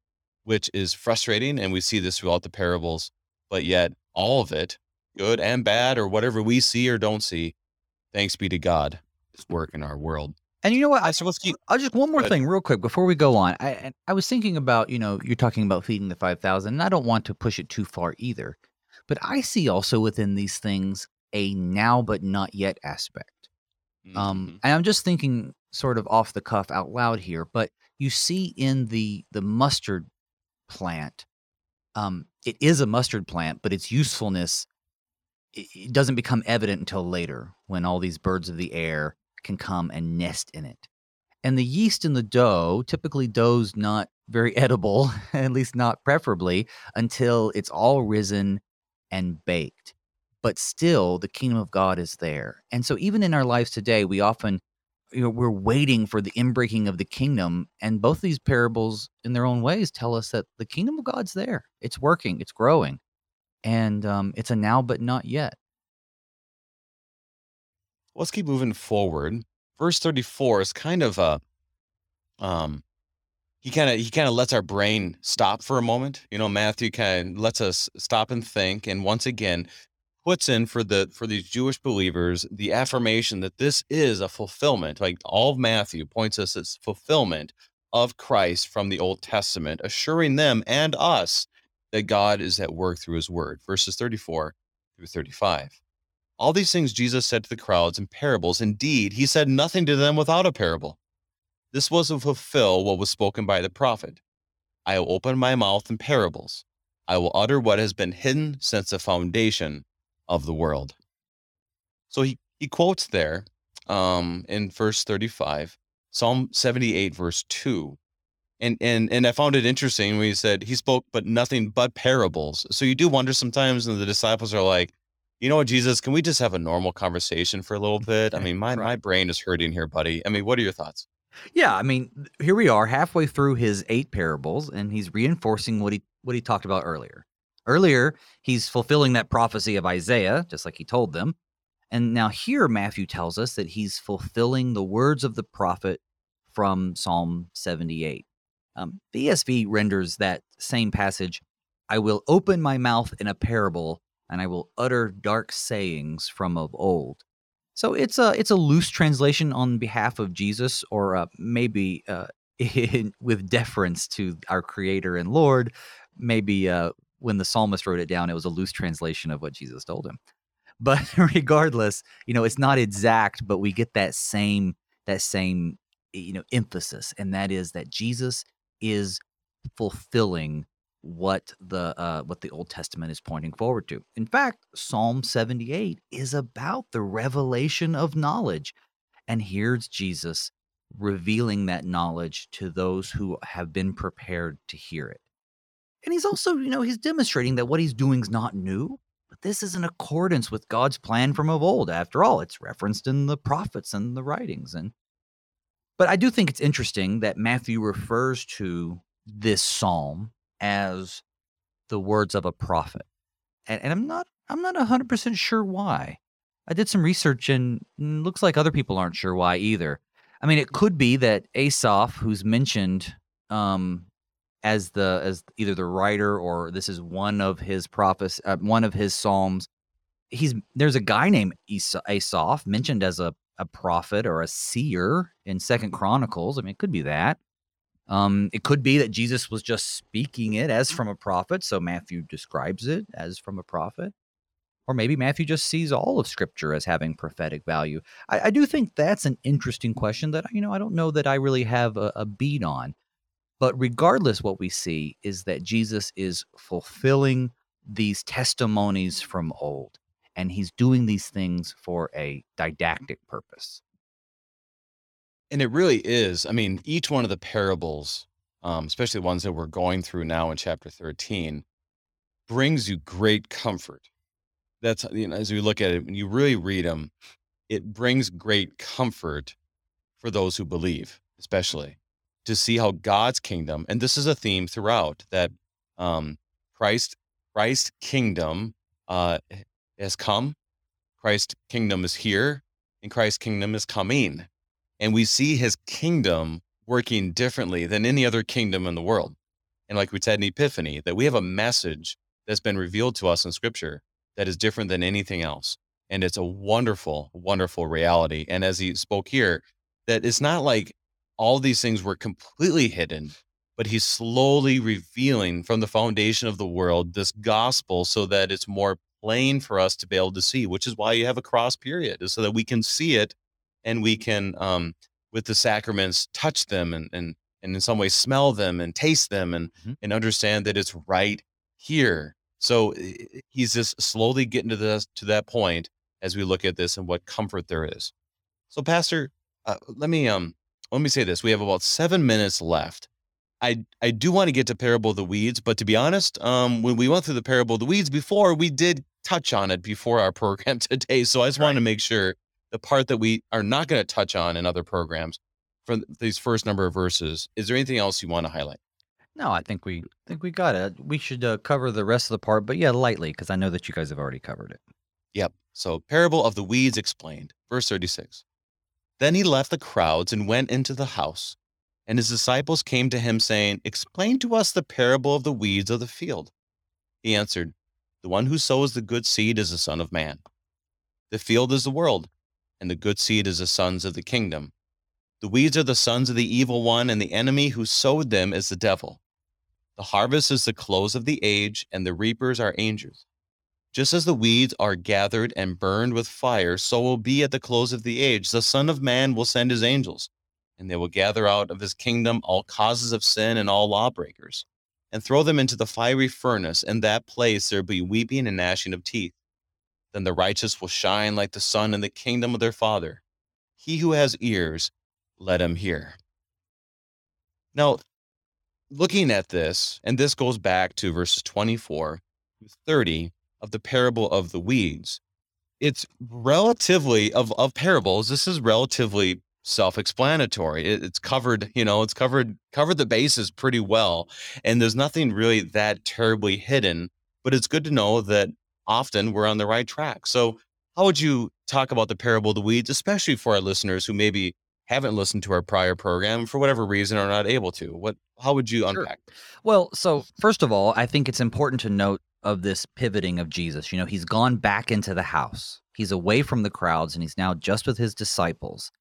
which is frustrating. And we see this throughout the parables, but yet all of it, good and bad, or whatever we see or don't see, thanks be to God, work in our world. And you know what? I so let's keep. I'll just one more thing, real quick, before we go on. I I was thinking about you know you're talking about feeding the five thousand, and I don't want to push it too far either, but I see also within these things a now but not yet aspect. Um, mm-hmm. Um, and I'm just thinking sort of off the cuff out loud here, but you see in the the mustard plant, um, it is a mustard plant, but its usefulness it, it doesn't become evident until later when all these birds of the air can come and nest in it. And the yeast in the dough, typically dough's not very edible, at least not preferably, until it's all risen and baked. But still, the kingdom of God is there. And so, even in our lives today, we often you know, we're waiting for the inbreaking of the kingdom. And both these parables, in their own ways, tell us that the kingdom of God's there. It's working. It's growing, and um, it's a now but not yet let's keep moving forward. Verse 34 is kind of a um he kind of he kind of lets our brain stop for a moment. You know, Matthew kind of lets us stop and think and once again puts in for the for these Jewish believers the affirmation that this is a fulfillment. Like all of Matthew points us as fulfillment of Christ from the Old Testament, assuring them and us that God is at work through his word. Verses 34 through 35. All these things Jesus said to the crowds in parables. Indeed, he said nothing to them without a parable. This was to fulfill what was spoken by the prophet. I will open my mouth in parables. I will utter what has been hidden since the foundation of the world. So he, he quotes there um, in verse 35, Psalm 78, verse 2. And, and and I found it interesting when he said he spoke but nothing but parables. So you do wonder sometimes, and the disciples are like, you know what, Jesus, can we just have a normal conversation for a little bit? I mean, my Right. my brain is hurting here, buddy. I mean, what are your thoughts? Yeah, I mean, here we are halfway through his eight parables, and he's reinforcing what he what he talked about earlier. Earlier, he's fulfilling that prophecy of Isaiah, just like he told them. And now here Matthew tells us that he's fulfilling the words of the prophet from Psalm 78. Um, the ESV renders that same passage, I will open my mouth in a parable, and I will utter dark sayings from of old. So it's a it's a loose translation on behalf of Jesus, or uh, maybe uh, in, with deference to our Creator and Lord. Maybe uh, when the psalmist wrote it down, it was a loose translation of what Jesus told him. But regardless, you know, it's not exact, but we get that same that same you know emphasis, and that is that Jesus is fulfilling what the uh, what the Old Testament is pointing forward to. In fact, Psalm 78 is about the revelation of knowledge. And here's Jesus revealing that knowledge to those who have been prepared to hear it. And he's also, you know, he's demonstrating that what he's doing is not new, but this is in accordance with God's plan from of old. After all, it's referenced in the prophets and the writings. And but I do think it's interesting that Matthew refers to this psalm as the words of a prophet. And, and I'm not I'm not 100% sure why. I did some research and looks like other people aren't sure why either. I mean, it could be that Asaph, who's mentioned um, as the as either the writer or this is one of his prophets, uh, one of his psalms. He's there's a guy named Asa- Asaph mentioned as a a prophet or a seer in Second Chronicles. I mean, it could be that. Um, it could be that Jesus was just speaking it as from a prophet, so Matthew describes it as from a prophet. Or maybe Matthew just sees all of Scripture as having prophetic value. I, I do think that's an interesting question that you know I don't know that I really have a, a beat on. But regardless, what we see is that Jesus is fulfilling these testimonies from old, and he's doing these things for a didactic purpose. And it really is. I mean, each one of the parables, um, especially the ones that we're going through now in chapter 13, brings you great comfort. That's, you know, as we look at it, when you really read them, it brings great comfort for those who believe, especially to see how God's kingdom, and this is a theme throughout that um, Christ, Christ's kingdom uh, has come, Christ's kingdom is here, and Christ's kingdom is coming and we see his kingdom working differently than any other kingdom in the world. And like we said in Epiphany, that we have a message that's been revealed to us in scripture that is different than anything else. And it's a wonderful, wonderful reality. And as he spoke here, that it's not like all these things were completely hidden, but he's slowly revealing from the foundation of the world this gospel so that it's more plain for us to be able to see, which is why you have a cross period, is so that we can see it and we can um, with the sacraments touch them and and and in some way smell them and taste them and Mhm. and understand that it's right here. So he's just slowly getting to this to that point as we look at this and what comfort there is. So pastor uh, let me um let me say this. We have about seven minutes left. I, I do want to get to parable of the weeds, but to be honest, um, when we went through the parable of the weeds before, we did touch on it before our program today. So I just wanted to make sure the part that we are not going to touch on in other programs for th- these first number of verses. Is there anything else you want to highlight? No, I think we think we got it. We should uh, cover the rest of the part, but yeah, lightly because I know that you guys have already covered it. Yep. So, parable of the weeds explained, verse 36. Then he left the crowds and went into the house. And his disciples came to him, saying, Explain to us the parable of the weeds of the field. He answered, The one who sows the good seed is the Son of Man. The field is the world, and the good seed is the sons of the kingdom. The weeds are the sons of the evil one, and the enemy who sowed them is the devil. The harvest is the close of the age, and the reapers are angels. Just as the weeds are gathered and burned with fire, so will be at the close of the age. The Son of Man will send his angels, and they will gather out of his kingdom all causes of sin and all lawbreakers, and throw them into the fiery furnace. In that place there will be weeping and gnashing of teeth. Then the righteous will shine like the sun in the kingdom of their Father. He who has ears, let him hear. Now, looking at this, and this goes back to verses 24 to 30 of the parable of the weeds. It's relatively of of parables. This is relatively self-explanatory. It, it's covered, you know, it's covered covered the bases pretty well, and there's nothing really that terribly hidden. But it's good to know that often we're on the right track. So, how would you talk about the parable of the weeds, especially for our listeners who maybe haven't listened to our prior program for whatever reason or not able to? What how would you unpack? Sure. Well, so first of all, I think it's important to note of this pivoting of Jesus. You know, he's gone back into the house. He's away from the crowds and he's now just with his disciples.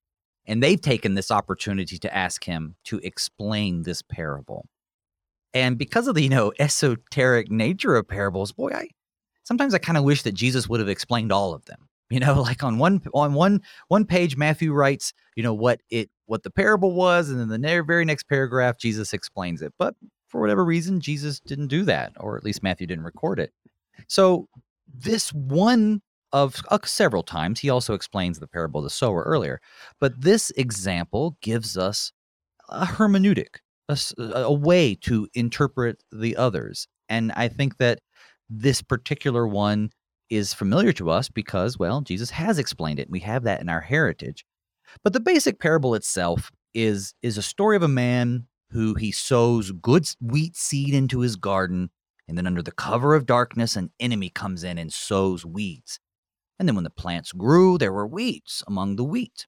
And they've taken this opportunity to ask him to explain this parable. And because of the, you know, esoteric nature of parables, boy, I sometimes I kind of wish that Jesus would have explained all of them. You know, like on one on one one page Matthew writes, you know, what it what the parable was and then the very next paragraph Jesus explains it. But for whatever reason, Jesus didn't do that, or at least Matthew didn't record it. So, this one of uh, several times, he also explains the parable of the sower earlier, but this example gives us a hermeneutic, a, a way to interpret the others. And I think that this particular one is familiar to us because, well, Jesus has explained it. We have that in our heritage. But the basic parable itself is is a story of a man who he sows good wheat seed into his garden, and then under the cover of darkness, an enemy comes in and sows weeds. And then when the plants grew, there were weeds among the wheat.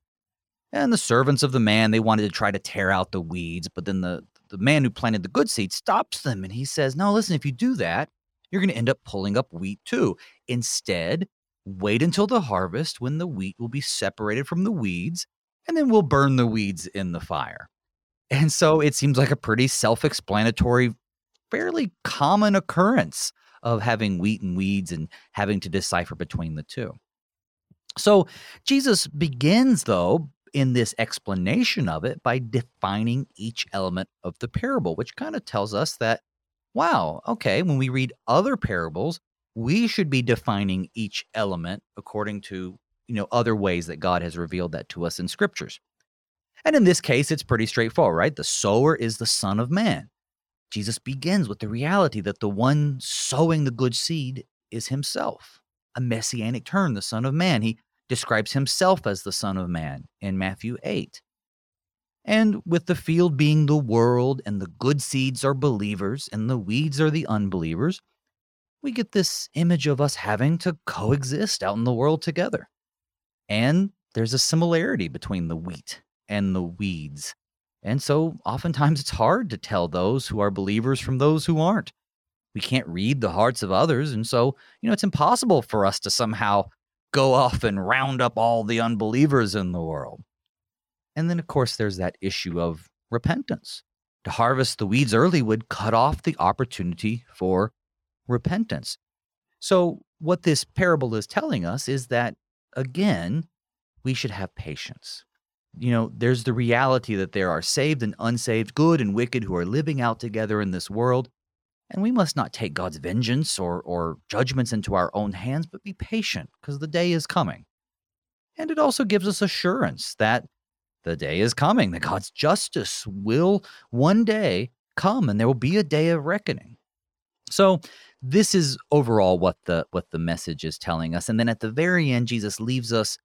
And the servants of the man, they wanted to try to tear out the weeds, but then the, the man who planted the good seed stops them and he says, No, listen, if you do that, you're going to end up pulling up wheat too. Instead, wait until the harvest when the wheat will be separated from the weeds, and then we'll burn the weeds in the fire. And so it seems like a pretty self explanatory, fairly common occurrence of having wheat and weeds and having to decipher between the two. So Jesus begins, though, in this explanation of it by defining each element of the parable, which kind of tells us that, wow, okay, when we read other parables, we should be defining each element according to you know other ways that God has revealed that to us in scriptures. And in this case, it's pretty straightforward, right? The sower is the Son of Man. Jesus begins with the reality that the one sowing the good seed is himself, a messianic term, the Son of Man. He describes himself as the Son of Man in Matthew 8. And with the field being the world, and the good seeds are believers, and the weeds are the unbelievers, we get this image of us having to coexist out in the world together. And there's a similarity between the wheat and the weeds. And so oftentimes it's hard to tell those who are believers from those who aren't. We can't read the hearts of others. And so, you know, it's impossible for us to somehow go off and round up all the unbelievers in the world. And then, of course, there's that issue of repentance. To harvest the weeds early would cut off the opportunity for repentance. So, what this parable is telling us is that, again, we should have patience you know, there's the reality that there are saved and unsaved, good and wicked who are living out together in this world. And we must not take God's vengeance or, or judgments into our own hands, but be patient because the day is coming. And it also gives us assurance that the day is coming, that God's justice will one day come and there will be a day of reckoning. So this is overall what the what the message is telling us. And then at the very end, Jesus leaves us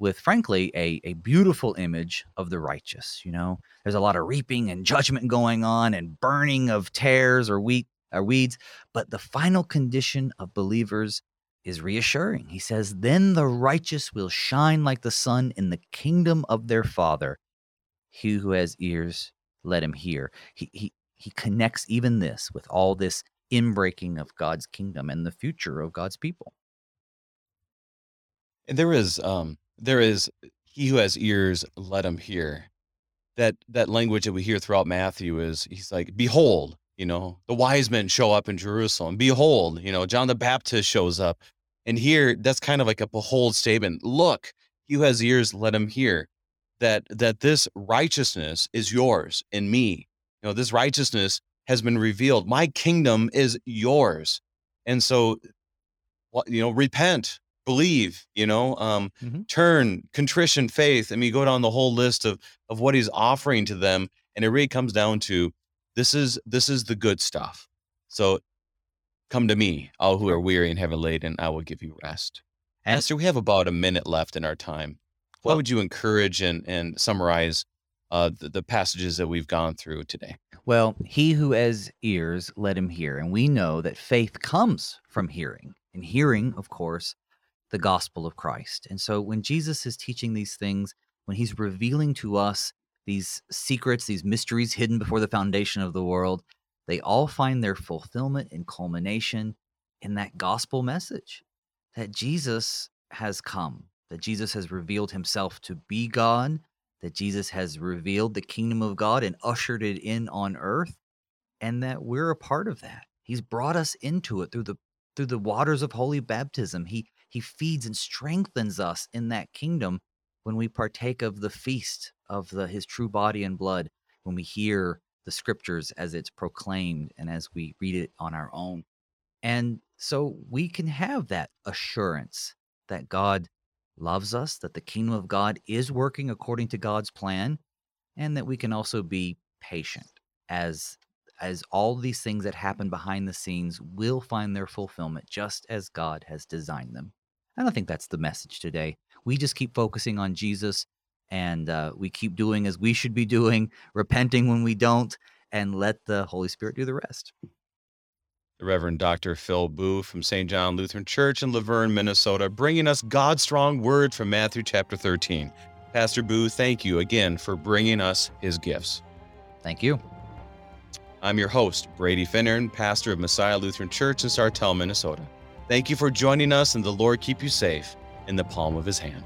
with frankly a, a beautiful image of the righteous you know there's a lot of reaping and judgment going on and burning of tares or wheat or weeds but the final condition of believers is reassuring. He says then the righteous will shine like the sun in the kingdom of their father. He who has ears let him hear. He he, he connects even this with all this inbreaking of god's kingdom and the future of god's people. And there is um there is he who has ears let him hear. That that language that we hear throughout matthew is he's like behold you know the wise men show up in jerusalem behold you know john the baptist shows up And here, that's kind of like a behold statement. Look, he who has ears, let him hear that that this righteousness is yours in me. You know, this righteousness has been revealed. My kingdom is yours. And so you know, repent, believe, you know, um, mm-hmm. turn, contrition, faith. I mean, go down the whole list of of what he's offering to them. And it really comes down to this is this is the good stuff. So come to me, all who are weary and heavy laden, I will give you rest. And Esther, we have about a minute left in our time. What well, would you encourage and, and summarize uh, the, the passages that we've gone through today? Well, he who has ears, let him hear. And we know that faith comes from hearing, and hearing, of course, the gospel of Christ. And so when Jesus is teaching these things, when he's revealing to us these secrets, these mysteries hidden before the foundation of the world, they all find their fulfillment and culmination in that gospel message that Jesus has come, that Jesus has revealed himself to be God, that Jesus has revealed the kingdom of God and ushered it in on earth, and that we're a part of that. He's brought us into it through the through the waters of holy baptism. He he feeds and strengthens us in that kingdom when we partake of the feast of the his true body and blood, when we hear the scriptures as it's proclaimed and as we read it on our own. And so we can have that assurance that God loves us, that the kingdom of God is working according to God's plan, and that we can also be patient as as all these things that happen behind the scenes will find their fulfillment just as God has designed them. And I think that's the message today. We just keep focusing on Jesus and uh, we keep doing as we should be doing, repenting when we don't, and let the Holy Spirit do the rest. The Reverend Dr. Phil Boo from St. John Lutheran Church in La Vergne, Minnesota, bringing us God's strong word from Matthew chapter 13. Pastor Boo, thank you again for bringing us his gifts. Thank you. I'm your host, Brady Finnern, pastor of Messiah Lutheran Church in Sartell, Minnesota. Thank you for joining us, and the Lord keep you safe in the palm of his hand.